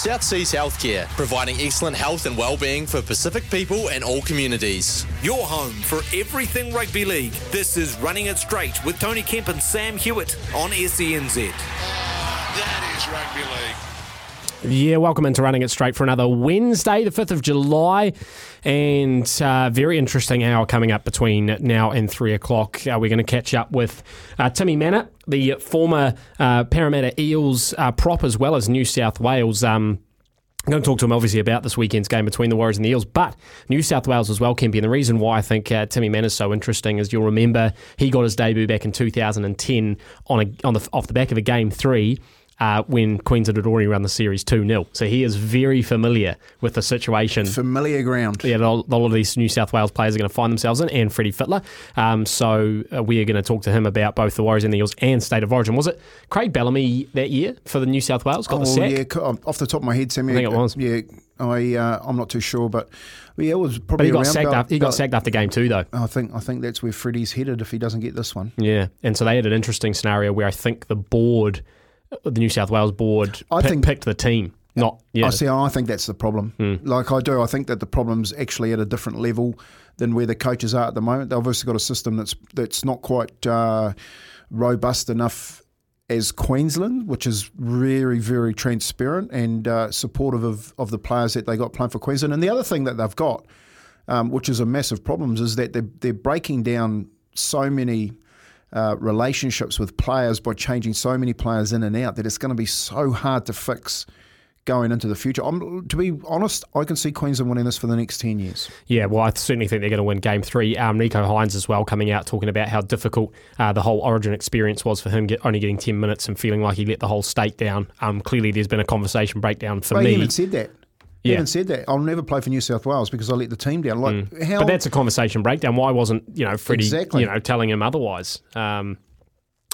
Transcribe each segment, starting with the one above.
South Seas Healthcare, providing excellent health and well-being for Pacific people and all communities. Your home for everything rugby league. This is Running It Straight with Tony Kemp and Sam Hewat on SENZ. That is rugby league. Yeah, welcome into Running It Straight for another Wednesday, the 5th of July. And uh, very interesting hour coming up between now and 3 o'clock. Uh, we're going to catch up with uh, Timmy Mannah, the former uh, Parramatta Eels uh, prop, as well as New South Wales. Um, I'm going to talk to him obviously about this weekend's game between the Warriors and the Eels, but New South Wales as well, Kempy. And the reason why I think uh, Timmy Mannah is so interesting is you'll remember he got his debut back in 2010 on a, on the off the back of a game three uh, when Queensland had already run the series 2 0. So he is very familiar with the situation. Familiar ground. Yeah, a lot of these New South Wales players are going to find themselves in, and Freddie Fittler. Um, so uh, we are going to talk to him about both the Warriors and the Eels and State of Origin. Was it Craig Bellamy that year for the New South Wales? Got oh, the sack? yeah, off the top of my head, Sammy. I think it was. Yeah, I, uh, I'm not too sure, but yeah, it was probably. But he got sacked. about- after, he got about- sacked after game two, though. I think I think that's where Freddie's headed if he doesn't get this one. Yeah, and so they had an interesting scenario where I think the board, the New South Wales board, I pick- think- picked the team. Not yeah. I see. I think that's the problem. Like I do, I think that the problem's actually at a different level than where the coaches are at the moment. They've obviously got a system that's that's not quite uh, robust enough as Queensland, which is very, very transparent and uh, supportive of, of the players that they got playing for Queensland. And the other thing that they've got, um, which is a massive problem, is that they're, they're breaking down so many uh, relationships with players by changing so many players in and out that it's going to be so hard to fix going into the future. I'm, to be honest, I can see Queensland winning this for the next 10 years. Yeah, well, I certainly think they're going to win game three. Um, Nicho Hynes as well coming out talking about how difficult uh, the whole Origin experience was for him, get, only getting 10 minutes and feeling like he let the whole state down. Um, clearly, there's been a conversation breakdown for But me. he even said that. He Yeah. even said that. I'll never play for New South Wales because I let the team down. Like, how? But that's a conversation breakdown. Why wasn't you know Freddie Exactly. you know telling him otherwise? Um,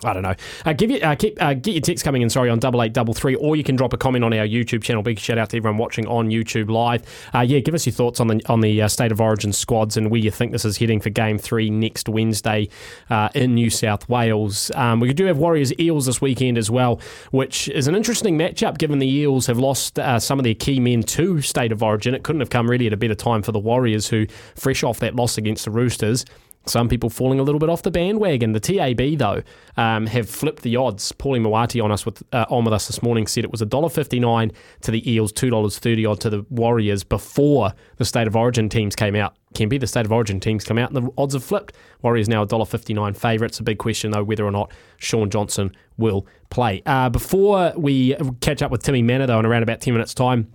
I don't know. Uh, give you, uh, keep, uh, get your text coming in. Sorry on double eight double three, or you can drop a comment on our YouTube channel. Big shout out to everyone watching on YouTube live. Uh, yeah, give us your thoughts on the on the uh, state of origin squads and where you think this is heading for Game Three next Wednesday uh, in New South Wales. Um, we do have Warriors Eels this weekend as well, which is an interesting matchup given the Eels have lost some of their key men to state of origin. It couldn't have come really at a better time for the Warriors, who fresh off that loss against the Roosters. Some people falling a little bit off the bandwagon. The TAB though um, have flipped the odds. Paulie Mawati on us with uh, on with us this morning said it was $1.59 to the Eels, two dollars thirty odd to the Warriors before the state of origin teams came out. Can be the state of origin teams come out and the odds have flipped. Warriors now $1.59 favourites. A big question though whether or not Shaun Johnson will play. Uh, before we catch up with Timmy Mannah though in around about ten minutes time.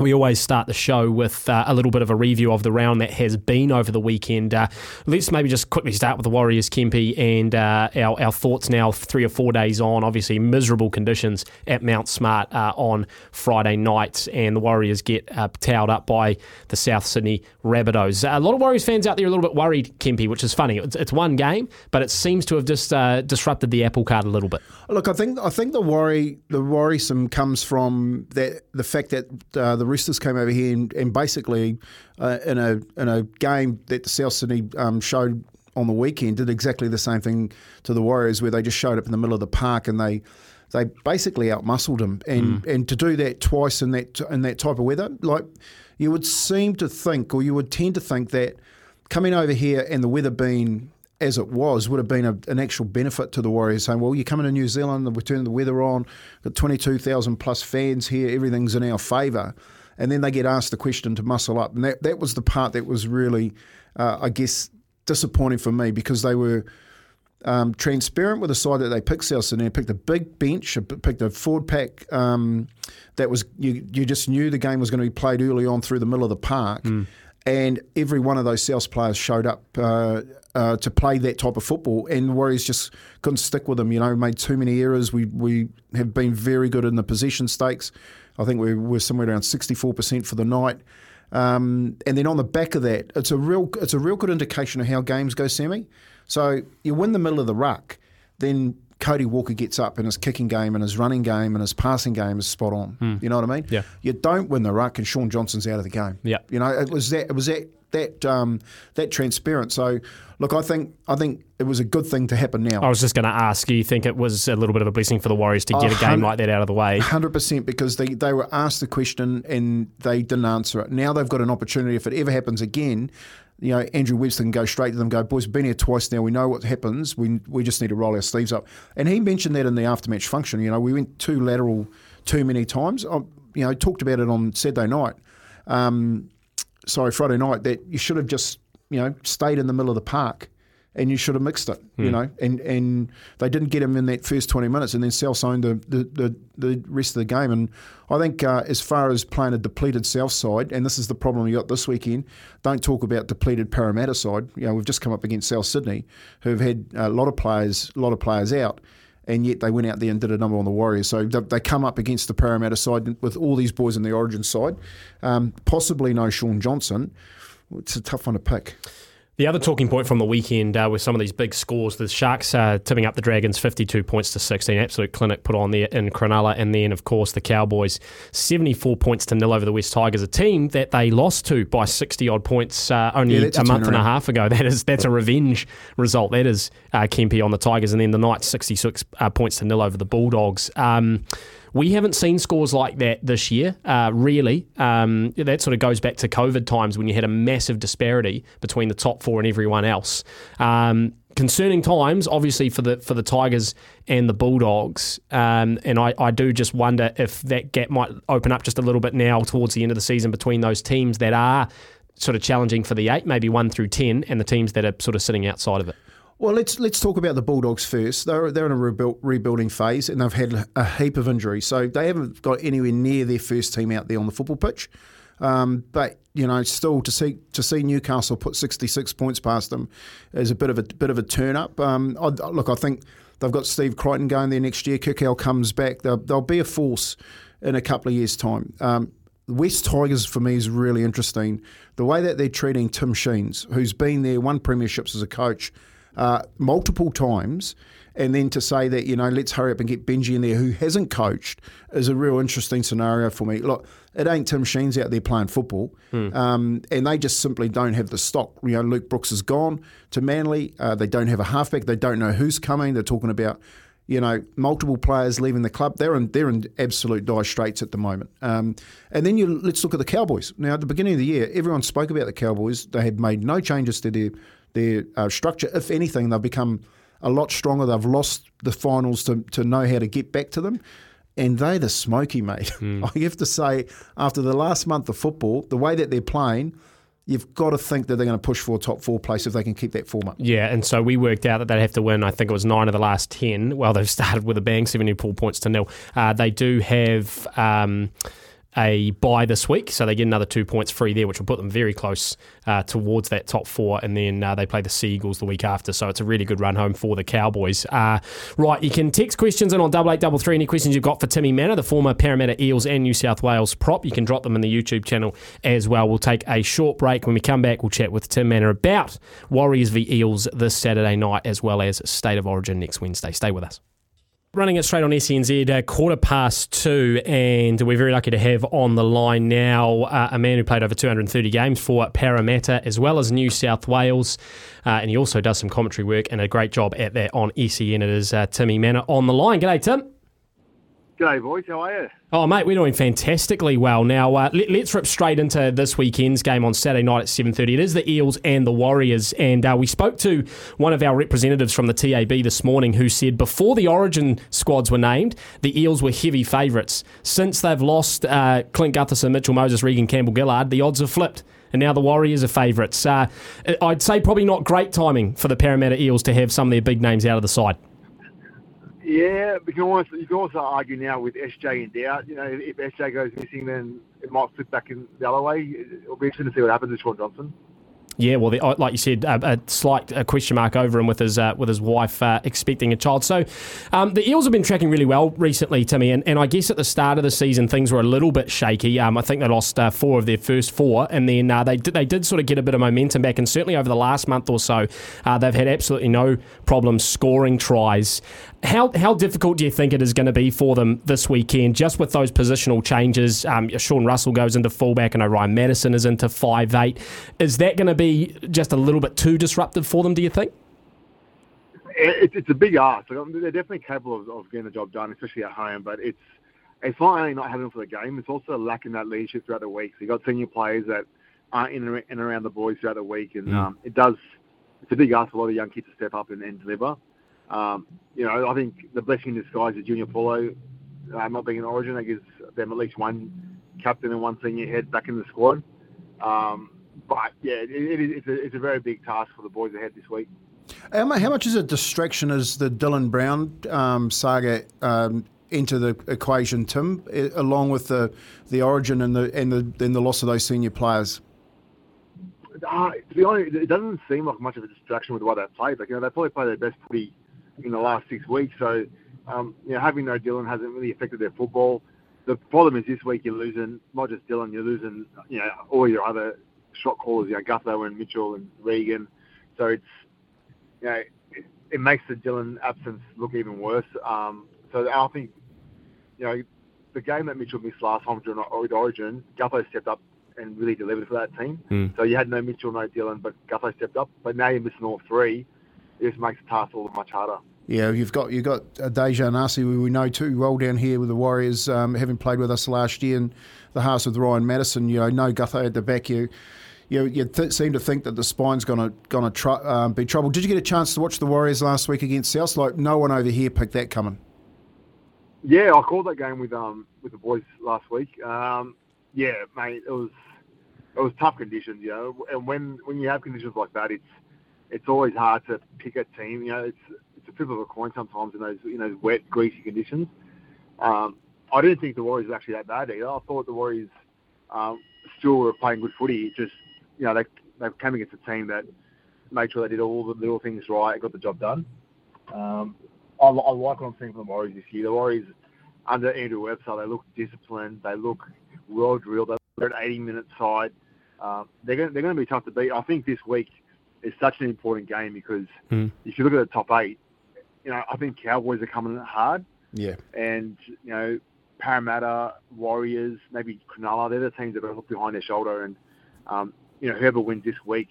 We always start the show with uh, a little bit of a review of the round that has been over the weekend. Uh, let's maybe just quickly start with the Warriors, Kempy, and uh, our, our thoughts now, three or four days on. Obviously, miserable conditions at Mount Smart uh, on Friday night, and the Warriors get uh, towed up by the South Sydney Rabbitohs. a lot of Warriors fans out there are a little bit worried, Kempy, which is funny. It's, it's one game, but it seems to have just uh, disrupted the apple cart a little bit. Look, I think I think the worry the worrisome comes from that the fact that uh, the Roosters came over here and, and basically uh, in a in a game that the South Sydney um, showed on the weekend did exactly the same thing to the Warriors, where they just showed up in the middle of the park and they they basically outmuscled them, and and to do that twice in that in that type of weather, like you would seem to think, or you would tend to think that coming over here and the weather being as it was would have been a, an actual benefit to the Warriors, saying, "Well, you're coming to New Zealand, we're turning the weather on, got 22,000 plus fans here, everything's in our favour," and then they get asked the question to muscle up, and that that was the part that was really, uh, I guess, disappointing for me because they were. Um, transparent with the side that they picked South Sydney, They picked a big bench, picked a forward pack um, that was you, you just knew the game was going to be played early on through the middle of the park, and every one of those South players showed up uh, uh, to play that type of football, and the Warriors just couldn't stick with them. You know, made too many errors. We we have been very good in the possession stakes. I think we were somewhere around 64% for the night. Um, and then on the back of that, it's a real it's a real good indication of how games go, Sammy. So you win the middle of the ruck, then Cody Walker gets up and his kicking game and his running game and his passing game is spot on. You know what I mean? Yeah. You don't win the ruck and Shaun Johnson's out of the game. Yeah. You know, it was that it was that that um, that transparent. So look, I think I think it was a good thing to happen now. I was just going to ask, do you think it was a little bit of a blessing for the Warriors to get Oh, a game like that out of the way? Hundred percent, because they, they were asked the question and they didn't answer it. Now they've got an opportunity. If it ever happens again, you know, Andrew Webster can go straight to them. Go, boys, we've been here twice now. We know what happens. We we just need to roll our sleeves up. And he mentioned that in the aftermatch function. You know, we went too lateral too many times. I, you know, talked about it on Saturday night. Um, sorry, Friday night. That you should have just you know stayed in the middle of the park. And you should have mixed it, you know. And and they didn't get him in that first twenty minutes, and then South owned the, the, the, the rest of the game. And I think uh, as far as playing a depleted South side, and this is the problem we got this weekend. Don't talk about depleted Parramatta side. You know, we've just come up against South Sydney, who've had a lot of players, a lot of players out, and yet they went out there and did a number on the Warriors. So they, they come up against the Parramatta side with all these boys in the Origin side, um, possibly no Shaun Johnson. It's a tough one to pick. The other talking point from the weekend uh, some of these big scores, the Sharks uh, tipping up the Dragons 52 points to 16. Absolute clinic put on there in Cronulla. And then, of course, the Cowboys 74 points to nil over the West Tigers, a team that they lost to by 60 odd points uh, only Yeah, a, a month and a half ago. That is That's a revenge result. That is uh, Kempy on the Tigers. And then the Knights 66 uh, points to nil over the Bulldogs. Um, we haven't seen scores like that this year, uh, really. Um, that sort of goes back to COVID times when you had a massive disparity between the top four and everyone else. Um, concerning times, obviously for the for the Tigers and the Bulldogs, um, and I, I do just wonder if that gap might open up just a little bit now towards the end of the season between those teams that are sort of challenging for the eight, maybe one through ten, and the teams that are sort of sitting outside of it. Well, let's let's talk about the Bulldogs first. They're they're in a rebuild, rebuilding phase, and they've had a heap of injuries, so they haven't got anywhere near their first team out there on the football pitch. Um, but you know, still to see to see Newcastle put sixty six points past them is a bit of a bit of a turn up. Um, I, look, I think they've got Steve Crichton going there next year. Kikau comes back. They'll, they'll be a force in a couple of years' time. Um, West Tigers for me is really interesting. The way that they're treating Tim Sheens, who's been there, won premierships as a coach uh, multiple times, and then to say that you know let's hurry up and get Benji in there, who hasn't coached, is a real interesting scenario for me. Look, it ain't Tim Sheens out there playing football, um, and they just simply don't have the stock. You know, Luke Brooks is gone to Manly. Uh, they don't have a halfback. They don't know who's coming. They're talking about you know, multiple players leaving the club. They're in they're in absolute dire straits at the moment. Um, and then you let's look at the Cowboys. Now, at the beginning of the year, everyone spoke about the Cowboys. They had made no changes to their their uh, structure. If anything, they've become a lot stronger. They've lost the finals to to know how to get back to them. And they're the smoky, mate. I have to say, after the last month of football, the way that they're playing, you've got to think that they're going to push for a top four place if they can keep that form up. Yeah, and so we worked out that they'd have to win, I think it was nine of the last 10. Well, they've started with a bang, 74 points to nil. Uh, they do have um, a buy this week, so they get another two points free there, which will put them very close uh, towards that top four. And then uh, they play the Seagulls the week after, so it's a really good run home for the Cowboys. Uh, right, you can text questions in on double eight double three. Any questions you've got for Timmy Mannah, the former Parramatta Eels and New South Wales prop, you can drop them in the YouTube channel as well. We'll take a short break. When we come back, we'll chat with Tim Mannah about Warriors v Eels this Saturday night, as well as State of Origin next Wednesday. Stay with us. Running it straight on SENZ, uh, quarter past two, and we're very lucky to have on the line now uh, a man who played over 230 games for Parramatta as well as New South Wales, uh, and he also does some commentary work and a great job at that on SEN. It is uh, Timmy Mannah on the line. G'day, Tim. G'day, boys. How are you? Oh, mate, we're doing fantastically well. Now, uh, let, us rip straight into this weekend's game on Saturday night at 7.30. It is the Eels and the Warriors, and uh, we spoke to one of our representatives from the TAB this morning who said before the Origin squads were named, the Eels were heavy favourites. Since they've lost uh, Clint Gutherson, Mitchell Moses, Reagan Campbell-Gillard, the odds have flipped. And now the Warriors are favourites. Uh, I'd say probably not great timing for the Parramatta Eels to have some of their big names out of the side. Yeah, we can almost, you can also argue now with SJ in doubt. You know, if SJ goes missing, then it might flip back in the other way. It'll be interesting to see what happens with Shaun Johnson. Yeah, well, the, uh, like you said, a, a slight a question mark over him with his uh, with his wife uh, expecting a child. So um, the Eels have been tracking really well recently, Timmy, and, and I guess at the start of the season things were a little bit shaky. Um, I think they lost uh, four of their first four, and then uh, they did, they did sort of get a bit of momentum back, and certainly over the last month or so, uh, they've had absolutely no problem scoring tries. How how difficult do you think it is going to be for them this weekend, just with those positional changes? Um, Sean Russell goes into fullback, and Ryan Matterson is into five eight. Is that going to be just a little bit too disruptive for them? Do you think? It, it's a big ask. Like, they're definitely capable of, of getting the job done, especially at home. But it's it's not only not having them for the game; it's also lacking that leadership throughout the week. So you have got senior players that aren't in and around the boys throughout the week, and Mm. um, it does. It's a big ask for a lot of young kids to step up and, and deliver. Um, you know, I think the blessing in disguise is Junior Paulo uh, not being an Origin. That gives them at least one captain and one senior head back in the squad. Um, but yeah, it, it is, it's, a, it's a very big task for the boys ahead this week. How much is a distraction as the Dylan Brown um, saga um, enter the equation, Tim, along with the, the origin and the and the and the loss of those senior players? Uh, to be honest, it doesn't seem like much of a distraction with the way they played. Like, you know, they probably played their best footy in the last six weeks. So, um, you know, having no Dylan hasn't really affected their football. The problem is this week you're losing not just Dylan, you're losing, you know, all your other shot callers, you know, Gutho and Mitchell and Reagan. So it's, you know, it, it makes the Dylan absence look even worse. Um, so I think, you know, the game that Mitchell missed last time during Origin, Gutho stepped up and really delivered for that team. Mm. So you had no Mitchell, no Dylan, but Gutho stepped up. But now you're missing all three. It just makes the task all the much harder. Yeah, you've got you've got uh, Daejarn Asi, who we know too well down here with the Warriors, um, having played with us last year, and the house with Ryan Matterson. You know, no Gutho at the back. You you, you th- seem to think that the spine's going to going to um, be trouble. Did you get a chance to watch the Warriors last week against South? Like no one over here picked that coming. Yeah, I called that game with um with the boys last week. Um, yeah, mate, it was it was tough conditions, you know. And when when you have conditions like that, it's it's always hard to pick a team. You know, it's flip of a coin sometimes in those in those wet, greasy conditions. Um, I didn't think the Warriors were actually that bad either. I thought the Warriors um, still were playing good footy. Just you know they they came against a team that made sure they did all the little things right, got the job done. Um, I, I like what I'm seeing from the Warriors this year. The Warriors under Andrew Webster, they look disciplined. They look well drilled. They're an 80 minute side. Um, they're going they're going to be tough to beat. I think this week is such an important game because Mm. if you look at the top eight, you know I think Cowboys are coming hard, Yeah, and you know Parramatta, Warriors, maybe Cronulla, they're the teams that are look behind their shoulder, and um, you know whoever wins this week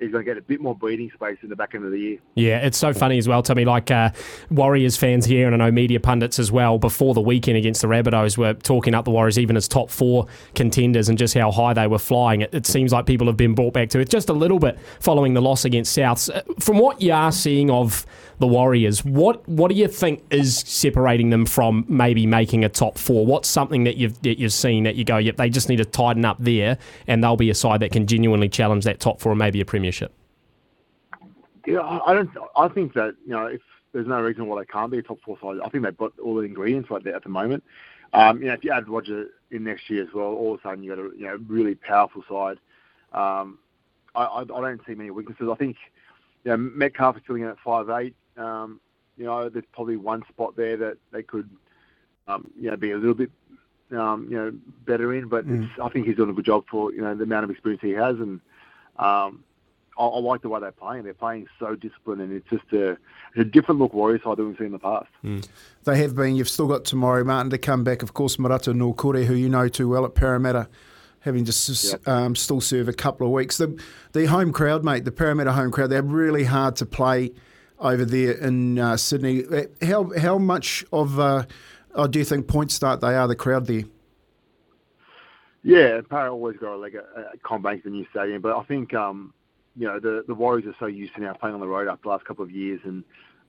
is going to get a bit more breathing space in the back end of the year. Yeah, it's so funny as well, Timmy. Like uh, Warriors fans here, and I know media pundits as well, before the weekend against the Rabbitohs were talking up the Warriors even as top four contenders and just how high they were flying. It, it seems like people have been brought back to it just a little bit following the loss against Souths. Uh, From what you are seeing of the Warriors, what what do you think is separating them from maybe making a top four? What's something that you've that you've seen that you go, yep, they just need to tighten up there, and they'll be a side that can genuinely challenge that top four and maybe a premiership. Yeah, I I don't. I think that you know, if there's no reason why they can't be a top four side, I think they've got all the ingredients right there at the moment. Um, you know, if you add Roger in next year as well, all of a sudden you got a you know really powerful side. Um, I, I, I don't see many weaknesses. I think you know Metcalf is filling in at five eight. Um, you know, there's probably one spot there that they could um, you know be a little bit um, you know better in, but it's, I think he's doing a good job for you know the amount of experience he has and. Um, I, I like the way they're playing. They're playing so disciplined, and it's just a, a different look Warriors side than we've seen in the past. they have been. You've still got Te Maire Martin to come back. Of course, Marata Niukore, who you know too well at Parramatta, having to s Yep. um, still serve a couple of weeks. The the home crowd, mate, the Parramatta home crowd, they're really hard to play over there in uh, Sydney. Uh, How how much of uh, uh, do you think point start they are the crowd there? Yeah, Parramatta always got a leg at, at CommBank, the new stadium, but I think um, you know the the Warriors are so used to now playing on the road after the last couple of years, and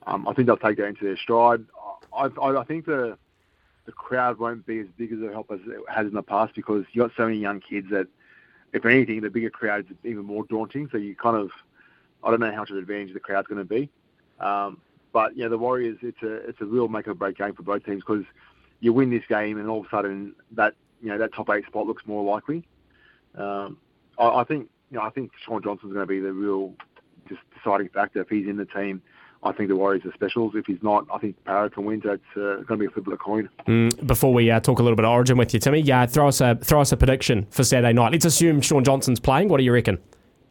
um, I think they'll take that into their stride. I, I, I think the the crowd won't be as big as it help as it has in the past because you got so many young kids that, if anything, the bigger crowd is even more daunting. So you kind of, I don't know how much of an advantage the crowd's going to be, um, but yeah, the Warriors, it's a it's a real make or break game for both teams because you win this game and all of a sudden that you know that top eight spot looks more likely. Um, I, I think you know, I think Shaun Johnson's going to be the real just deciding factor. If he's in the team, I think the Warriors are specials. If he's not, I think Parra can win. So it's uh, going to be a flip of the coin. Mm, before we uh, talk a little bit of Origin with you, Timmy, yeah, throw us a throw us a prediction for Saturday night. Let's assume Shaun Johnson's playing. What do you reckon,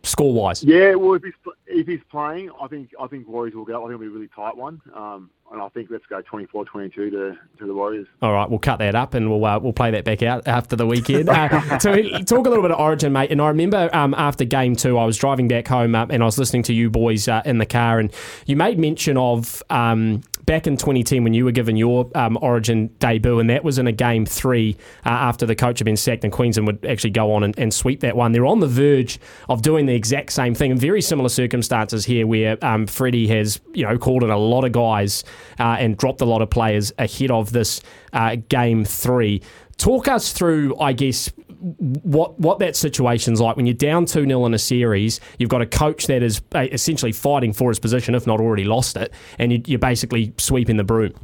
score wise? Yeah, well, if he's if he's playing, I think I think Warriors will go. I think it'll be a really tight one. Um, and I think let's go 24-22 to to the Warriors. All right, we'll cut that up and we'll uh, we'll play that back out after the weekend. Uh, so talk a little bit of Origin, mate. And I remember um, after game two, I was driving back home uh, and I was listening to you boys uh, in the car, and you made mention of. Um, back in 2010 when you were given your um, Origin debut, and that was in a game three uh, after the coach had been sacked, and Queensland would actually go on and, and, sweep that one. They're on the verge of doing the exact same thing in very similar circumstances here, where um, Freddie has you know called in a lot of guys uh, and dropped a lot of players ahead of this uh, game three. Talk us through, I guess, what what that situation's like when you're down 2 0 in a series. You've got a coach that is essentially fighting for his position, if not already lost it, and you're basically sweeping the broom.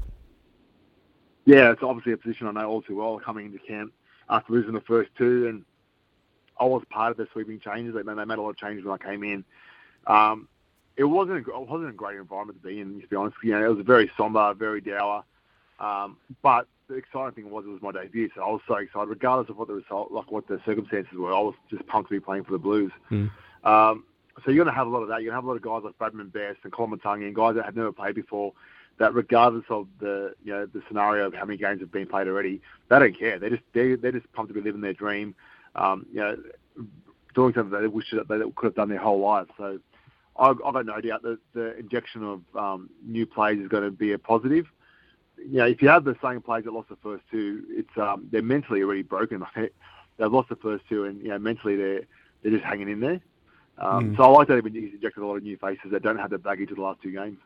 Yeah, it's obviously a position I know all too well coming into camp after losing the first two. And I was part of the sweeping changes. They made a lot of changes when I came in. Um, it wasn't a, it wasn't a great environment to be in, to be honest. You know, it was very somber, very dour. Um, but the exciting thing was it was my debut, so I was so excited, regardless of what the result, like what the circumstances were. I was just pumped to be playing for the Blues. Mm. Um, so you're going to have a lot of that. You're going to have a lot of guys like Bradman Best and Colin Matangi and guys that have never played before. That regardless of the you know the scenario of how many games have been played already, they don't care. They just they they're just pumped to be living their dream. Um, you know, doing something that they wish that they could have done their whole life. So I've, I've got no doubt that the injection of um, new players is going to be a positive you know, if you have the same players that lost the first two, it's um, they're mentally already broken. They've lost the first two, and you know, mentally they're they're just hanging in there. Um, mm. So I like that he's injected a lot of new faces that don't have the baggage of the last two games.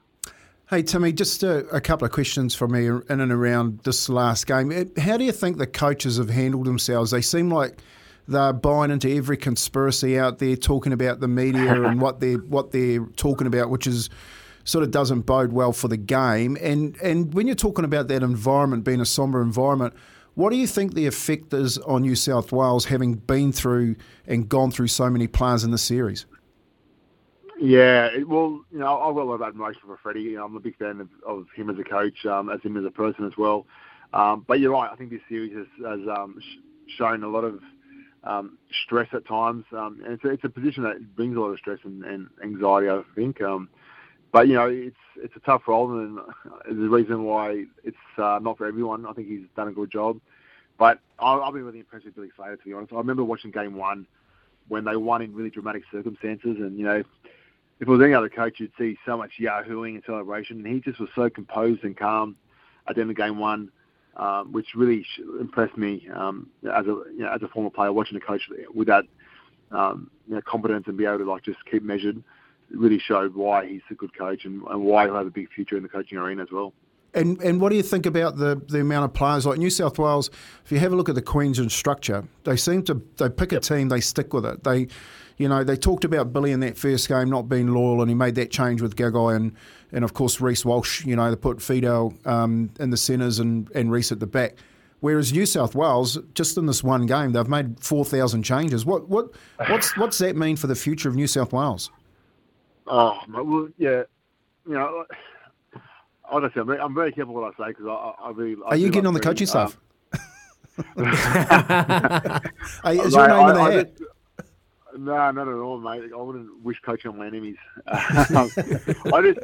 Hey Timmy, just a, a, couple of questions from me in and around this last game. How do you think the coaches have handled themselves? They seem like they're buying into every conspiracy out there, talking about the media and what they're what they're talking about, which is sort of doesn't bode well for the game. And and when you're talking about that environment being a somber environment, what do you think the effect is on New South Wales having been through and gone through so many players in the series? Yeah, well, you know, I've got a lot of admiration for Freddie. You know, I'm a big fan of, of him as a coach, um, as him as a person as well. Um, but you're right. I think this series has, has um, sh- shown a lot of um, stress at times, um, and it's a, it's a position that brings a lot of stress and, and anxiety. I think. Um, but you know, it's it's a tough role, and a reason why it's uh, not for everyone. I think he's done a good job, but I've been really impressed with Billy Slater, to be honest. I remember watching Game One when they won in really dramatic circumstances, and you know, if it was any other coach, you'd see so much yahooing and celebration, and he just was so composed and calm at the end of Game One. Um, which really impressed me um, as a you know, as a former player watching a coach with that um, you know, competence and be able to like just keep measured really showed why he's a good coach and, and why he'll have a big future in the coaching arena as well. And and what do you think about the, the amount of players like New South Wales? If you have a look at the Queensland structure, they seem to they pick a team, they stick with it. They, you know, they talked about Billy in that first game not being loyal, and he made that change with Gagai and and of course Reece Walsh. You know, they put Fidel um, in the centres and and Reece at the back. Whereas New South Wales, just in this one game, they've made four thousand changes. What what what's what's that mean for the future of New South Wales? Oh, well, yeah, you know, honestly, I'm very, I'm very careful what I say because I, I really. I Are you getting on the coaching staff? Um, is your name in the hat? No, not at all, mate. I wouldn't wish coaching on my enemies. I just,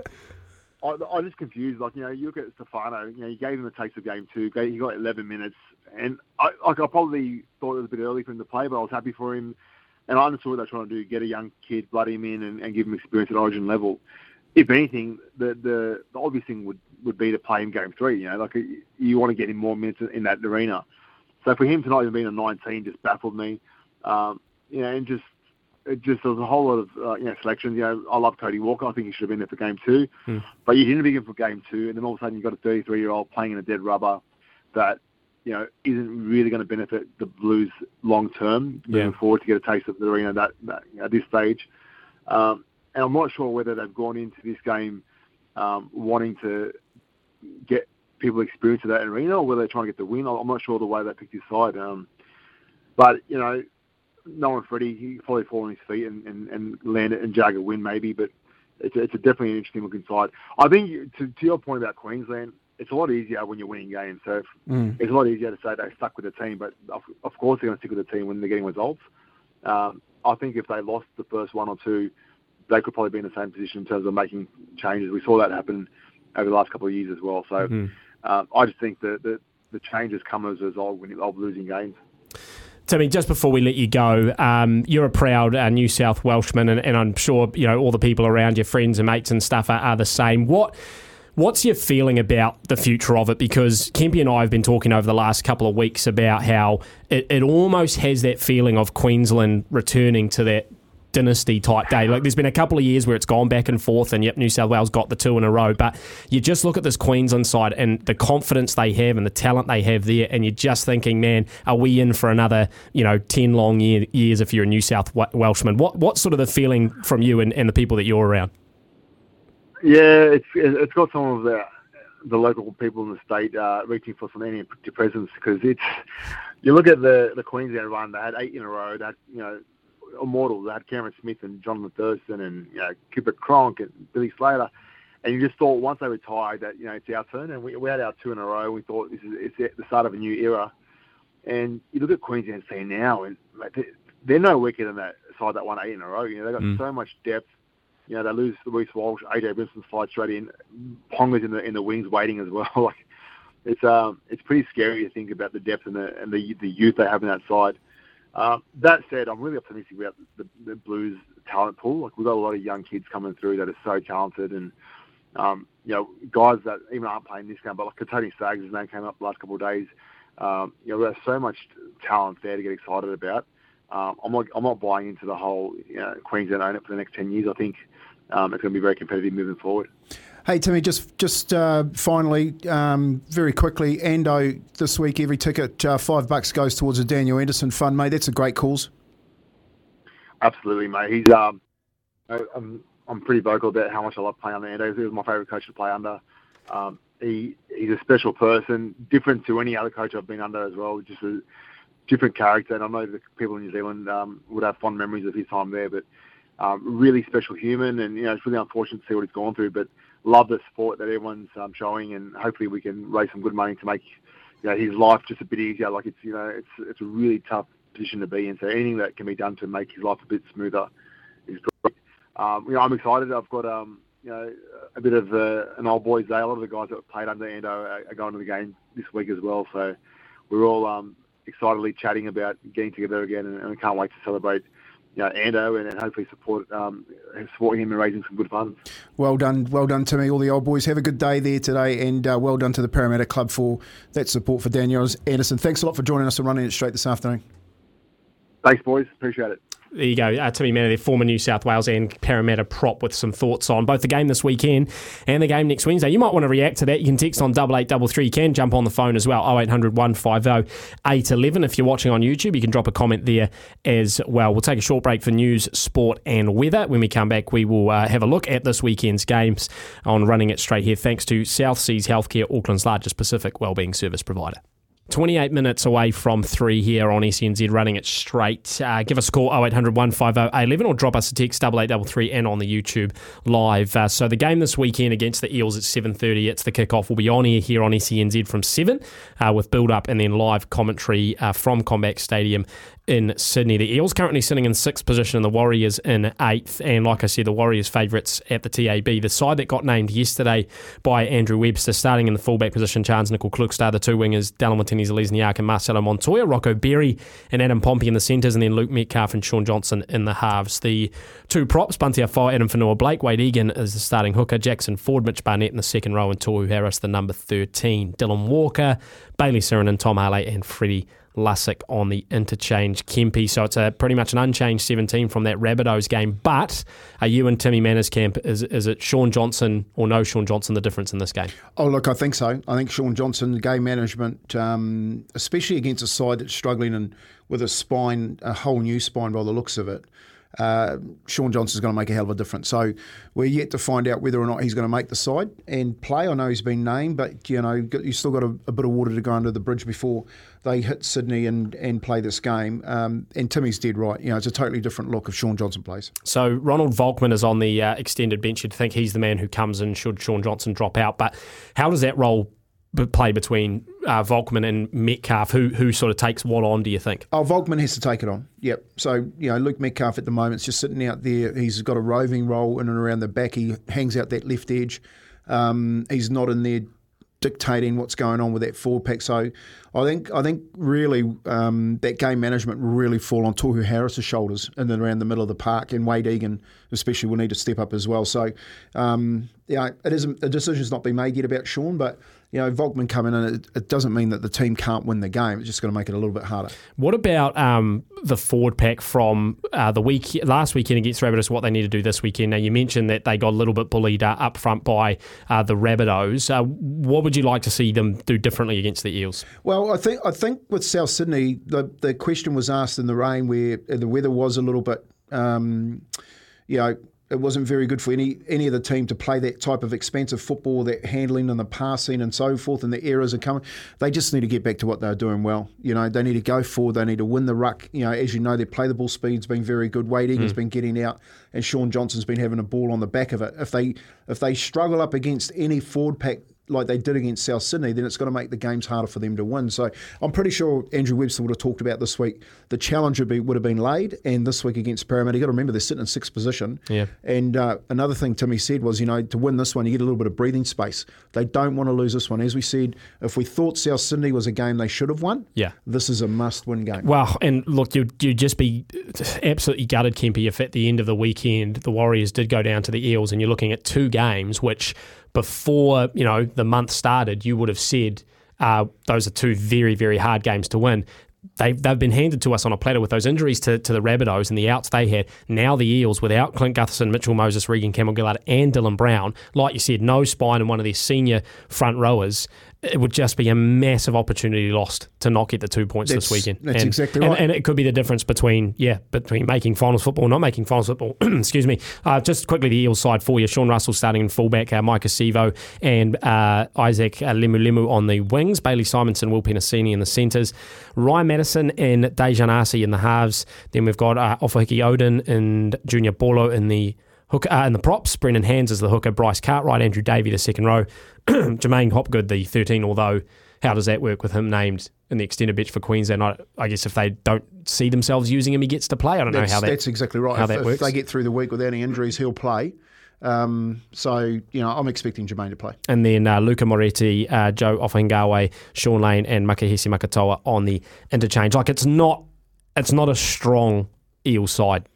I, I just confused. Like you know, you look at Stefano. You know, you gave him a taste of game two. He got 11 minutes, and I, like I probably thought it was a bit early for him to play, but I was happy for him and I understood what they're trying to do: get a young kid, blood him in, and, and give him experience at Origin level. If anything, the, the the obvious thing would would be to play him game three. You know, like you want to get him more minutes in that arena. So for him tonight even being a 19 just baffled me. Um, you know, and just it just there was a whole lot of uh, you know selections. You know, I love Cody Walker. I think he should have been there for game two, hmm. but you didn't begin for game two, and then all of a sudden you've got a 33 year old playing in a dead rubber that you know, isn't really going to benefit the Blues long term moving forward to get a taste of the arena that, that at this stage. Um, and I'm not sure whether they've gone into this game um, wanting to get people experience of that arena or whether they're trying to get the win. I'm not sure the way they picked his side. Um, but you know, knowing Freddie, he probably fall on his feet and, and, and land it and jag a win maybe, but it's, a, it's a definitely an interesting looking side. I think to, to your point about Queensland, it's a lot easier when you're winning games. So mm. it's a lot easier to say they stuck with the team, but of, of course they're going to stick with the team when they're getting results. Um, I think if they lost the first one or two, they could probably be in the same position in terms of making changes. We saw that happen over the last couple of years as well. So um, I just think that the, the changes come as a result of losing games. Timmy, just before we let you go, um, you're a proud uh, New South Welshman, and, and, I'm sure you know all the people around your friends and mates and stuff are, are the same. What What's your feeling about the future of it? Because Kempy and I have been talking over the last couple of weeks about how it, it almost has that feeling of Queensland returning to that dynasty type day. Like there's been a couple of years where it's gone back and forth, and yep, New South Wales got the two in a row. But you just look at this Queensland side and the confidence they have and the talent they have there, and you're just thinking, man, are we in for another you know ten long year, years if you're a New South Welshman? What what's sort of the feeling from you and, and the people that you're around? Yeah, it's it's got some of the the local people in the state uh, reaching for some antidepressants because it's you look at the the Queensland run. They had eight in a row. That you know immortals. They had Cameron Smith and Johnathan Thurston and you know, Cooper Cronk and Billy Slater. And you just thought once they retired that you know it's our turn, and we, we had our two in a row. We thought this is it's the start of a new era. And you look at Queensland team now, and they're no weaker than that side that won eight in a row. You know they've got mm. so much depth. You know they lose Reece Walsh, AJ Brimson slide straight in, Ponga's in the in the wings waiting as well. like it's um it's pretty scary to think about the depth and the and the the youth they have in that side. Um, that said, I'm really optimistic about the, the, Blues talent pool. Like we've got a lot of young kids coming through that are so talented, and um, you know guys that even aren't playing this game, but like Tony Staggs, his name came up the last couple of days. Um, you know, there's so much talent there to get excited about. Um, I'm not I'm not buying into the whole you know, Queensland own it for the next ten years. I think um, it's going to be very competitive moving forward. Hey Timmy, just just uh, finally, um, very quickly, Ando this week every ticket uh, five bucks goes towards the Daniel Anderson fund, mate. That's a great cause. Absolutely, mate. He's um, I'm I'm pretty vocal about how much I love playing under Ando. He was my favourite coach to play under. Um, he he's a special person, different to any other coach I've been under as well. Just a different character, and I know the people in New Zealand um, would have fond memories of his time there, but. Um, really special human, and you know it's really unfortunate to see what he's gone through. But love the support that everyone's um, showing, and hopefully we can raise some good money to make you know, his life just a bit easier. Like it's you know it's it's a really tough position to be in. So anything that can be done to make his life a bit smoother is great. Um, you know I'm excited. I've got um you know a bit of uh, an old boys day. A lot of the guys that played under Ando are, are going to the game this week as well. So we're all um, excitedly chatting about getting together again, and, and we can't wait to celebrate you know, Ando and, and hopefully support um, support him and raising some good funds. Well done, well done to me, all the old boys. Have a good day there today, and uh, well done to the Parramatta Club for that support for Daniel Anderson. Thanks a lot for joining us and running it straight this afternoon. Thanks, boys. Appreciate it there you go. Uh, Timmy Mannah, their former New South Wales and Parramatta prop with some thoughts on both the game this weekend and the game next Wednesday. You might want to react to that. You can text on double eight double three. You can jump on the phone as well. 0800 150 811. If you're watching on YouTube, you can drop a comment there as well. We'll take a short break for news, sport, and weather. When we come back, we will uh, have a look at this weekend's games on running it straight here. Thanks to South Seas Healthcare, Auckland's largest Pacific wellbeing service provider. 28 minutes away from three here on SENZ, running it straight. Uh, give us a call 0800 150 811 or drop us a text 8833 and on the YouTube live. Uh, so the game this weekend against the Eels at 7.30, it's the kickoff. We'll be on air here on SENZ from 7 uh, with build up and then live commentary uh, from CommBank Stadium in Sydney. The Eels currently sitting in sixth position, and the Warriors in eighth. And like I said, the Warriors favourites at the TAB. The side that got named yesterday by Andrew Webster, starting in the fullback position, Charnze Nicoll-Klokstad, the two wingers, Dallin Watene-Zelezniak and Marcelo Montoya, Rocco Berry and Adam Pompey in the centres, and then Luke Metcalf and Shaun Johnson in the halves. The two props, Bunty Afoa, Addin Fonua-Blake, Wayde Egan is the starting hooker, Jackson Ford, Mitch Barnett in the second row, and Tohu Harris, the number 13. Dylan Walker, Bayley and Tom Harley, and Freddie Lussick on the interchange Kempy. So it's a pretty much an unchanged 17 from that Rabbitohs game. But are you and Timmy Mannah's camp? Is, is it Shaun Johnson or no Shaun Johnson the difference in this game? Oh, look, I think so. I think Shaun Johnson, game management, um, especially against a side that's struggling and with a spine, a whole new spine by the looks of it. Uh, Shaun Johnson's going to make a hell of a difference. So we're yet to find out whether or not he's going to make the side and play. I know he's been named, but you know you still got a, a bit of water to go under the bridge before they hit Sydney and, and play this game. Um, and Timmy's dead right. You know it's a totally different look if Shaun Johnson plays. So Ronald Volkman is on the uh, extended bench. You'd think he's the man who comes in should Shaun Johnson drop out. But how does that role play between uh, Volkman and Metcalf? Who who sort of takes what on? Do you think? Oh, Volkman has to take it on. Yep. So you know, Luke Metcalf at the moment is just sitting out there. He's got a roving role in and around the back. He hangs out that left edge. Um, he's not in there dictating what's going on with that four pack. So I think I think really um, that game management will really fall on Tohu Harris's shoulders and then around the middle of the park, and Wayde Egan especially will need to step up as well. So um, yeah, it isn't the decision's not been made yet about Shaun, but you know, Volkman coming in, it, it, doesn't mean that the team can't win the game. It's just going to make it a little bit harder. What about um, the forward pack from uh, the week last weekend against Rabbitohs? What they need to do this weekend? Now you mentioned that they got a little bit bullied uh, up front by uh, the Rabbitohs. Uh, what would you like to see them do differently against the Eels? Well, I think I think with South Sydney, the the question was asked in the rain where the weather was a little bit. Um, you know, it wasn't very good for any any of the team to play that type of expensive football, that handling and the passing and so forth, and the errors are coming. They just need to get back to what they're doing well. You know, they need to go forward. They need to win the ruck. You know, as you know, their play the ball speed's been very good. Wayde Egan's mm. been getting out, and Shaun Johnson's been having a ball on the back of it. If they if they struggle up against any forward pack like they did against South Sydney, then it's going to make the games harder for them to win. So I'm pretty sure Andrew Webster would have talked about this week. The challenge would, be, would have been laid, and this week against Parramatta, you got to remember they're sitting in sixth position. Yeah. And uh, another thing Timmy said was, you know, to win this one, you get a little bit of breathing space. They don't want to lose this one. As we said, if we thought South Sydney was a game they should have won, yeah, this is a must-win game. Well, and look, you you just be absolutely gutted, Kempy, if at the end of the weekend the Warriors did go down to the Eels, and you're looking at two games which before you know the month started, you would have said uh, those are two very very hard games to win. They've, they've been handed to us on a platter with those injuries to, to the Rabbitohs and the outs they had. Now the Eels, without Clint Gutherson, Mitchell Moses, Reagan Campbell Gillard, and Dylan Brown, like you said, no spine in one of their senior front rowers it would just be a massive opportunity lost to not get the two points that's, this weekend. That's and, exactly right. And, and, it could be the difference between yeah between making finals football and not making finals football. Excuse me. Uh, just quickly, the Eels side for you: Sean Russell starting in fullback, uh, Maika Sivo and uh, Isaac uh, Lemulemu on the wings, Bailey Simonsson, Will Penisini in the centres, Ryan Matterson and Daejarn Asi in the halves. Then we've got uh, Ofahiki Ogden and Junior Paulo in the Hook uh, in the props, Brendan Hands as the hooker, Bryce Cartwright, Andrew Davey the second row, J'maine Hopgood the 13. Although, how does that work with him named in the extended bench for Queensland? I, I guess if they don't see themselves using him, he gets to play. I don't that's, know how that. That's exactly right. How if, that if they get through the week without any injuries, he'll play. Um, so, you know, I'm expecting J'maine to play. And then uh, Luca Moretti, uh, Joe Ofahengaue, Shaun Lane, and Makahesi Makatoa on the interchange. Like it's not, it's not a strong eel side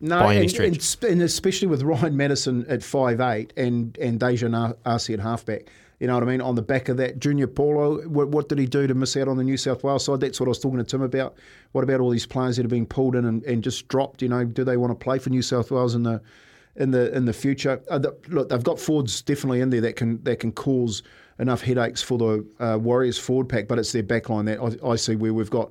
No, by any and, stretch. And, and, especially with Ryan Matterson at five eight and and Daejarn Asi at halfback. You know what I mean? On the back of that, Junior Paulo, what, what, did he do to miss out on the New South Wales side? That's what I was talking to Tim about. What about all these players that are being pulled in and, and just dropped? You know, do they want to play for New South Wales in the in the in the future? Uh, the, look, they've got forwards definitely in there that can that can cause enough headaches for the uh, Warriors forward pack, but it's their backline that I, I see where we've got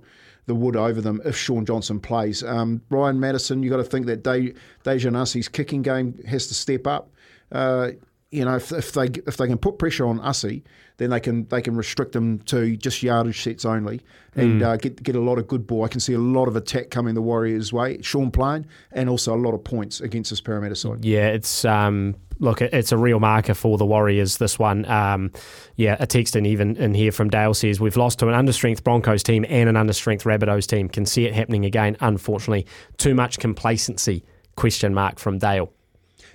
the wood over them if Shaun Johnson plays. Um, Ryan Matterson, you've got to think that De- Daejarn kicking game has to step up. Uh, you know, if, if, they if they can put pressure on Ussy, then they can they can restrict them to just yardage sets only and mm. uh, get get a lot of good ball. I can see a lot of attack coming the Warriors' way. Shaun playing and also a lot of points against this Parramatta side. Yeah, it's um, look, it's a real marker for the Warriors. This one, um, yeah, a text in even in here from Dale says we've lost to an understrength Broncos team and an understrength Rabbitohs team. Can see it happening again. Unfortunately, too much complacency. Question mark from Dale.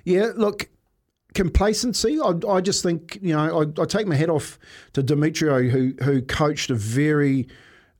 Yeah, look, complacency. I, I just think you know I, I, take my head off to Demetriou who who coached a very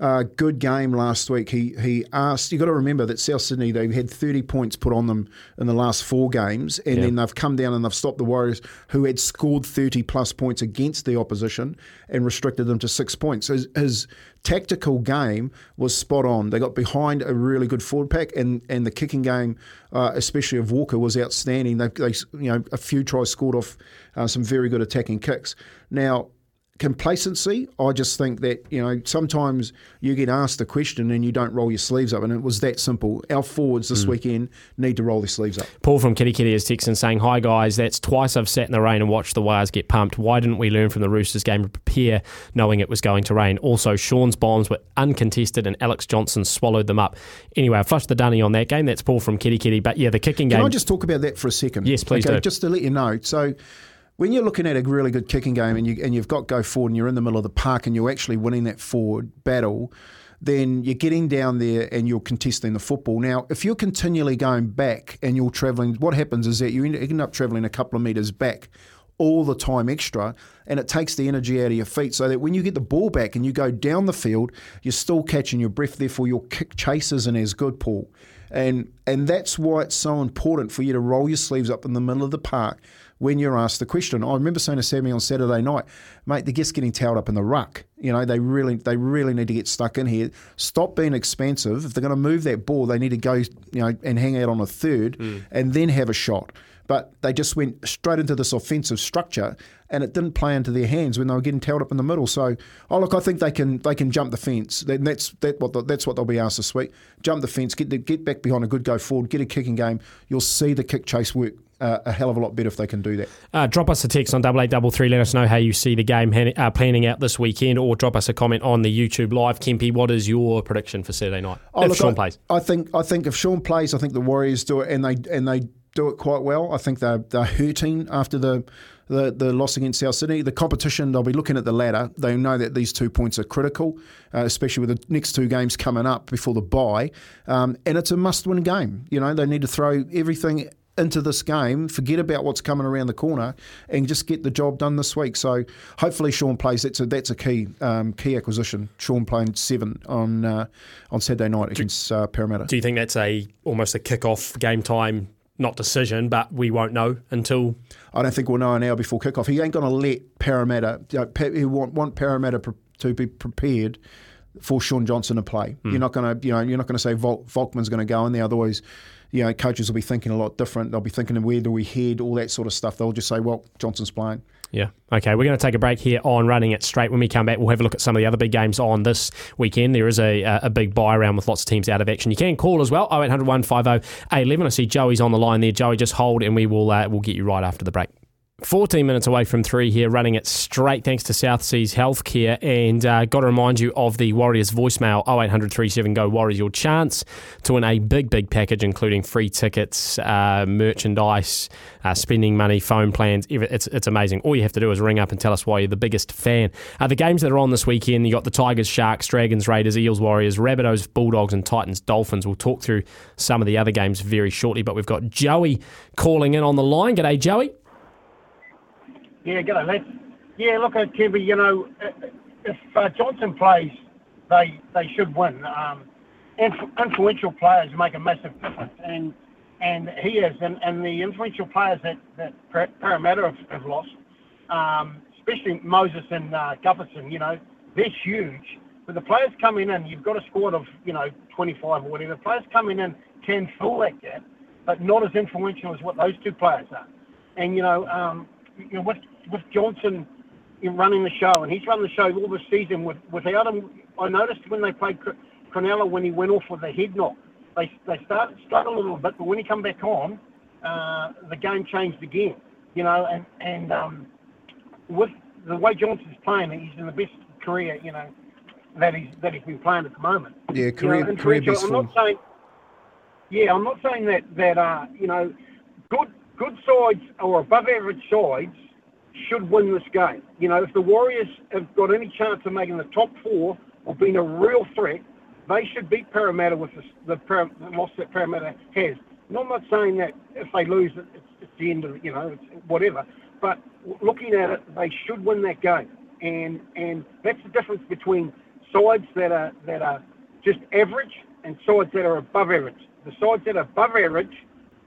uh, good game last week. He he asked. You got to remember that South Sydney they've had thirty points put on them in the last four games, and then they've come down and they've stopped the Warriors, who had scored thirty plus points against the opposition, and restricted them to six points. His, his tactical game was spot on. They got behind a really good forward pack, and and the kicking game, uh, especially of Walker, was outstanding. They, they you know a few tries scored off uh, some very good attacking kicks. Now complacency. I just think that you know sometimes you get asked a question and you don't roll your sleeves up, and it was that simple. Our forwards this hmm. weekend need to roll their sleeves up. Paul from Kitty Kitty is texting saying, Hi guys, that's twice I've sat in the rain and watched the wires get pumped. Why didn't we learn from the Roosters game and prepare knowing it was going to rain? Also, Shaun's bombs were uncontested and Alex Johnston swallowed them up. Anyway, I flushed the dunny on that game. That's Paul from Kitty Kitty. But yeah, the kicking game. Can I just talk about that for a second? Yes, please do. Just to let you know. So when you're looking at a really good kicking game and you and you've got go forward and you're in the middle of the park and you're actually winning that forward battle, then you're getting down there and you're contesting the football. Now, if you're continually going back and you're travelling, what happens is that you end- up travelling a couple of metres back all the time extra, and it takes the energy out of your feet so that when you get the ball back and you go down the field, you're still catching your breath. Therefore, your kick chase isn't as good, Paul. And and that's why it's so important for you to roll your sleeves up in the middle of the park when you're asked the question. I remember saying to Sammy on Saturday night, mate, they're just getting towed up in the ruck. You know, they really they really need to get stuck in here. Stop being expensive. If they're going to move that ball, they need to go, you know, and hang out on a third mm. and then have a shot. But they just went straight into this offensive structure, and it didn't play into their hands when they were getting tailed up in the middle. So, oh look, I think they can they can jump the fence. That's that what the, that's what they'll be asked this week. Jump the fence, get the, get back behind a good go forward, get a kicking game. You'll see the kick chase work uh, a hell of a lot better if they can do that. Uh, drop us a text on double eight double three. Let us know how you see the game uh, planning out this weekend, or drop us a comment on the YouTube live. Kempy, what is your prediction for Saturday night? if look, Shaun I, plays, I think I think if Shaun plays, I think the Warriors do it, and they and they do it quite well. I think they're they're hurting after the. The, the loss against South Sydney, the competition, they'll be looking at the ladder. They know that these two points are critical, uh, especially with the next two games coming up before the bye. Um, and it's a must win game. You know, they need to throw everything into this game, forget about what's coming around the corner, and just get the job done this week. So hopefully Shaun plays. That's a that's a key um, key acquisition. Shaun playing seven on uh, on Saturday night against uh, Parramatta. do you think that's a almost a kick-off game time, not decision, but we won't know until I don't think we'll know an hour before kickoff. He ain't going to let Parramatta. You know, he want want Parramatta pre- to be prepared for Shaun Johnson to play. Hmm. You're not going to you know you're not going to say Vol- Volkman's going to go in there. Otherwise, you know coaches will be thinking a lot different. They'll be thinking where do we head, all that sort of stuff. They'll just say, well, Johnson's playing. Yeah. Okay, we're going to take a break here on running it straight. When we come back, we'll have a look at some of the other big games on this weekend. There is a, a big bye round with lots of teams out of action. You can call as well 0800 150 811. I see Joey's on the line there. Joey, just hold and we will uh, we'll get you right after the break. 14 minutes away from three here, running it straight thanks to South Seas Healthcare. And uh, got to remind you of the Warriors voicemail 0800 37 Go Warriors. Your chance to win a big, big package, including free tickets, uh, merchandise, uh, spending money, phone plans. It's, it's amazing. All you have to do is ring up and tell us why you're the biggest fan. Uh, the games that are on this weekend, you got the Tigers, Sharks, Dragons, Raiders, Eels, Warriors, Rabbitohs, Bulldogs, and Titans, Dolphins. We'll talk through some of the other games very shortly, but we've got Joey calling in on the line. G'day, Joey. Yeah, g'day, lads. Yeah, look at Kevy, you know, if uh, Johnson plays, they they should win. Um, inf- influential players make a massive difference, and and he is, and, and the influential players that, that Parramatta have, have lost, um, especially Moses and uh, Gutherson, you know, they're huge. But the players coming in, you've got a squad of, you know, 25 or whatever. Players coming in can fill that gap, but not as influential as what those two players are. And, you know, um, you know with, with Johnson in running the show, and he's run the show all the season with, without him. I noticed when they played Cr- Cronulla when he went off with a head knock, they, they started struggle a little bit, but when he come back on, uh, the game changed again. You know, and, and um, with the way Johnson's playing, he's in the best career, you know, that he's that he's been playing at the moment. Yeah, You career- know, career best I'm form. not saying. Yeah, I'm not saying that that uh, you know, good good sides or above average sides should win this game. You know, if the Warriors have got any chance of making the top four or being a real threat, they should beat Parramatta with the, the, the loss that Parramatta has. And I'm not saying that if they lose, it- it's, it's the end of you know, it's whatever. But looking at it, they should win that game, and and that's the difference between sides that are that are just average and sides that are above average. The sides that are above average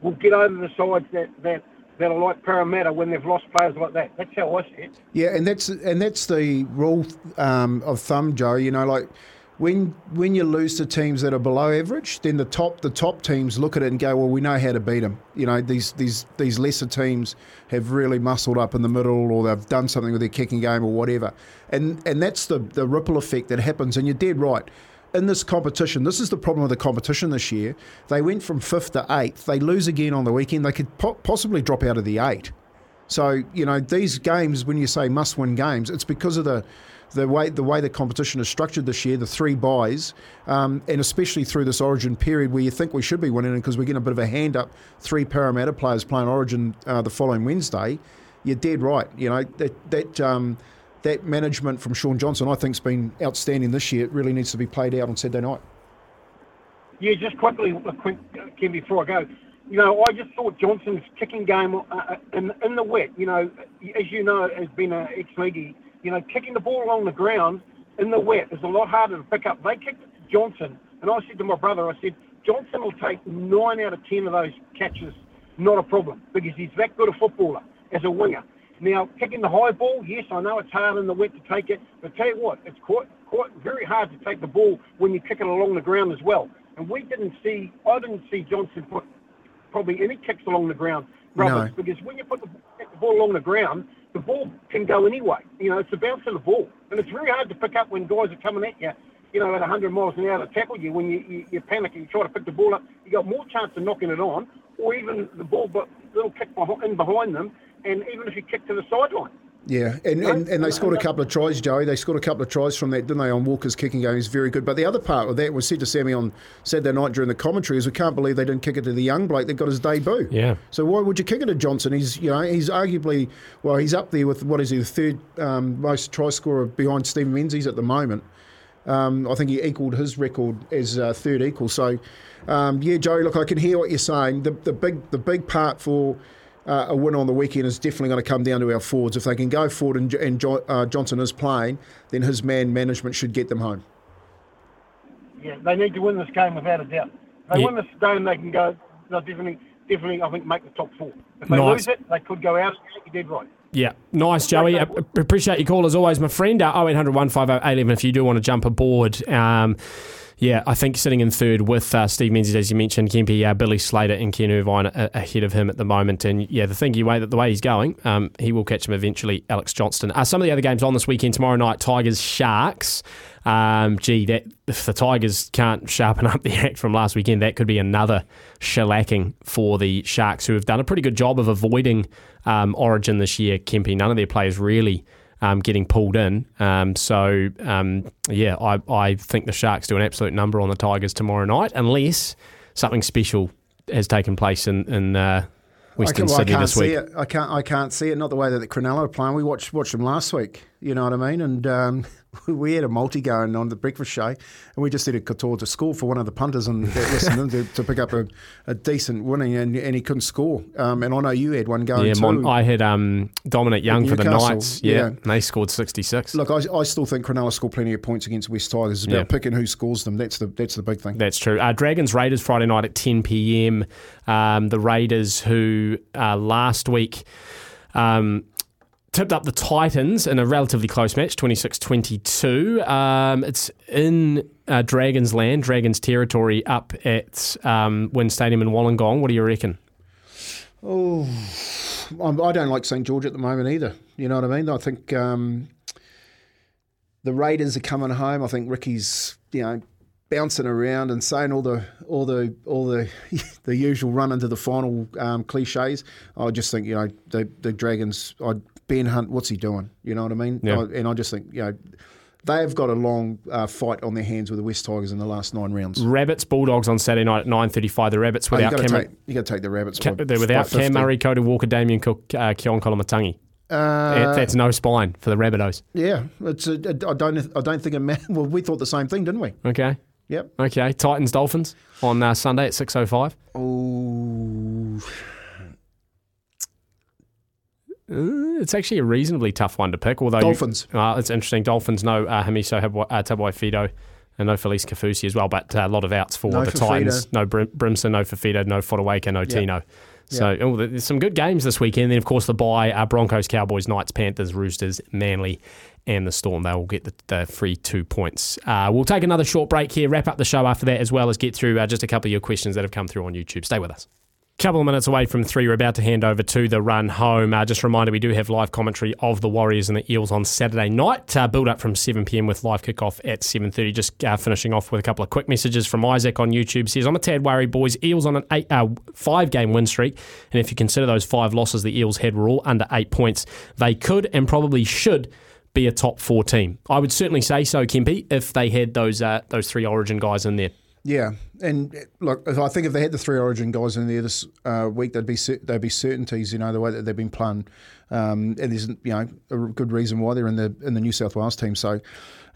will get over the sides that that that are like Parramatta when they've lost players like that. That's how I see it. Yeah, and that's and that's the rule um, of thumb, Joe. You know, like when when you lose to teams that are below average, then the top the top teams look at it and go, well, we know how to beat them. You know, these these these lesser teams have really muscled up in the middle, or they've done something with their kicking game, or whatever. And and that's the the ripple effect that happens. And you're dead right. In this competition, this is the problem with the competition this year. They went from fifth to eighth. They lose again on the weekend. They could po- possibly drop out of the eight. So you know these games, when you say must-win games, it's because of the the way the way the competition is structured this year, the three byes, um, and especially through this Origin period where you think we should be winning because we're getting a bit of a hand up. Three Parramatta players playing Origin uh, the following Wednesday. You're dead right. You know that that. Um, that management from Shaun Johnson, I think, has been outstanding this year. It really needs to be played out on Saturday night. Yeah, just quickly, quick, Ken, before I go. You know, I just thought Johnson's kicking game uh, uh, in, in the wet, you know, as you know, has been an ex-leaguey, you know, kicking the ball along the ground in the wet is a lot harder to pick up. They kicked Johnston, and I said to my brother, I said, Johnston will take nine out of ten of those catches, not a problem, because he's that good a footballer as a winger. Now, kicking the high ball, yes, I know it's hard in the wet to take it, but tell you what, it's quite, quite very hard to take the ball when you kick it along the ground as well. And we didn't see, I didn't see Johnson put probably any kicks along the ground, Roberts, No. because when you put the, kick the ball along the ground, the ball can go anyway. You know, it's the bounce of the ball, and it's very hard to pick up when guys are coming at you. You know, at 100 miles an hour to tackle you. When you, you, you panic and you try to pick the ball up, you got more chance of knocking it on, or even the ball, but little kick behind, in behind them, and even if you kick to the sideline. Yeah, and, and, and they scored a couple of tries, Joey. They scored a couple of tries from that, didn't they, on Walker's kicking game. He's very good. But the other part of that was said to Sammy on Saturday night during the commentary is we can't believe they didn't kick it to the young bloke that got his debut. Yeah. So why would you kick it to Johnston? He's you know he's arguably well he's up there with what is he the third um, most try scorer behind Stephen Menzies at the moment. Um, I think he equalled his record as uh, third equal. So um, yeah, Joey, look, I can hear what you're saying. The the big the big part for uh, a win on the weekend is definitely going to come down to our forwards. If they can go forward and, and jo- uh, Johnson is playing, then his man management should get them home. Yeah, they need to win this game without a doubt. If they Yeah. win this game, they can go. They'll definitely, definitely, I think, make the top four. If they Nice. lose it, they could go out. You did right. Yeah, nice, Joey. I appreciate your call as always, my friend. Uh, 0800 150 811 if you do want to jump aboard. Um, yeah, I think sitting in third with uh, Steve Menzies, as you mentioned, Kempy, uh, Billy Slater, and Ken Irvine a- ahead of him at the moment. And yeah, the thing you way that the way he's going, um, he will catch him eventually. Alex Johnston. Uh, some of the other games on this weekend tomorrow night: Tigers, Sharks. Um, gee, that if the Tigers can't sharpen up the act from last weekend, that could be another shellacking for the Sharks, who have done a pretty good job of avoiding um, Origin this year. Kempy, none of their players really um, getting pulled in. Um, so um, yeah, I, I think the Sharks do an absolute number on the Tigers tomorrow night, unless something special has taken place in in uh, Western I, can, well, I Sydney can't this see week. it. I can't. I can't see it. Not the way that the Cronulla are playing. We watched watched them last week. You know what I mean? And um, we had a multi going on the breakfast show, and we just did a Couture to score for one of the punters and listened to, to pick up a, a decent winning, and, and he couldn't score. Um, and I know you had one going Yeah, too. Mon- I had um, Dominic Young for the Knights. Yeah, yeah. and they scored sixty six. Look, I, I still think Cronulla scored plenty of points against West Tigers. It's about Yeah. picking who scores them. That's the that's the big thing. That's true. Uh, Dragons Raiders Friday night at 10 p.m. Um, the Raiders, who uh, last week um, tipped up the Titans in a relatively close match, 26 22. Um, it's in uh, Dragons land, Dragons territory up at um, WIN Stadium in Wollongong. What do you reckon? Oh, I don't like St George at the moment either. You know what I mean? I think um, the Raiders are coming home. I think Ricky's, you know, bouncing around and saying all the all the all the the usual run into the final um, cliches. I just think you know the the Dragons. I, ben Hunt, what's he doing? You know what I mean? Yeah. I, and I just think you know. They've got a long uh, fight on their hands with the West Tigers in the last nine rounds. Rabbits Bulldogs on Saturday night at 9.35. The Rabbits Oh, you without got to Cameron. take you got to take the rabbits. They're without 50. Cam Murray, Cody Walker, Damien Cook, uh, Keaon Koloamatangi. Uh, That's no spine for the Rabbitohs. Yeah, it's a, I don't I don't think it ma- well we thought the same thing, didn't we? Okay. Yep. Okay, Titans Dolphins on uh, Sunday at six oh five. Oh, it's actually a reasonably tough one to pick. Although Dolphins. uh, it's interesting. Dolphins no uh, Hamiso uh, Tabuai-Fidow, and no Felise Kaufusi as well. But uh, a lot of outs for No the. Titans. No Brim- Brimson, no Fifita, no Fodawaker, no Tino. So oh, there's some good games this weekend. Then of course the bye: uh, Broncos, Cowboys, Knights, Panthers, Roosters, Manly, and the Storm. They will get the, the free two points. Uh, we'll take another short break here, wrap up the show after that, as well as get through uh, just a couple of your questions that have come through on YouTube. Stay with us. Couple of minutes away from three, we're about to hand over to the run home. Uh, just a reminder, we do have live commentary of the Warriors and the Eels on Saturday night. Uh, build up from 7 p.m. with live kickoff at 7:30. Just uh, finishing off with a couple of quick messages from Isaac on YouTube. Says, "I'm a tad worried, boys. Eels on an eight, uh, five-game win streak, and if you consider those five losses the Eels had were all under eight points, they could and probably should." Be a top four team. I would certainly say so, Kempy, if they had those uh, those three Origin guys in there. Yeah, and look, I think if they had the three Origin guys in there this uh, week, they'd be they'd be certainties. You know the way that they've been playing, um, and there's you know a good reason why they're in the in the New South Wales team. So.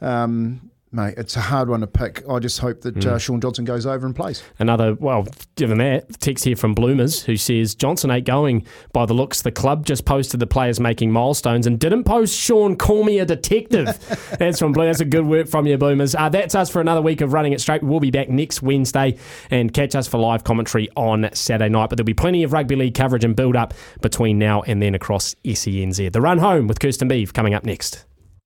Um, Mate, it's a hard one to pick. I just hope that uh, Shaun Johnson goes over and plays. Another, well, given that, text here from Bloomers who says Johnson ain't going by the looks. The club just posted the players making milestones and didn't post Shaun, call me a detective. that's from Blue. That's a good work from you, Bloomers. Uh, that's us for another week of Running It Straight. We'll be back next Wednesday and catch us for live commentary on Saturday night. But there'll be plenty of rugby league coverage and build up between now and then across SENZ. The run home with Kirsten Beeve coming up next.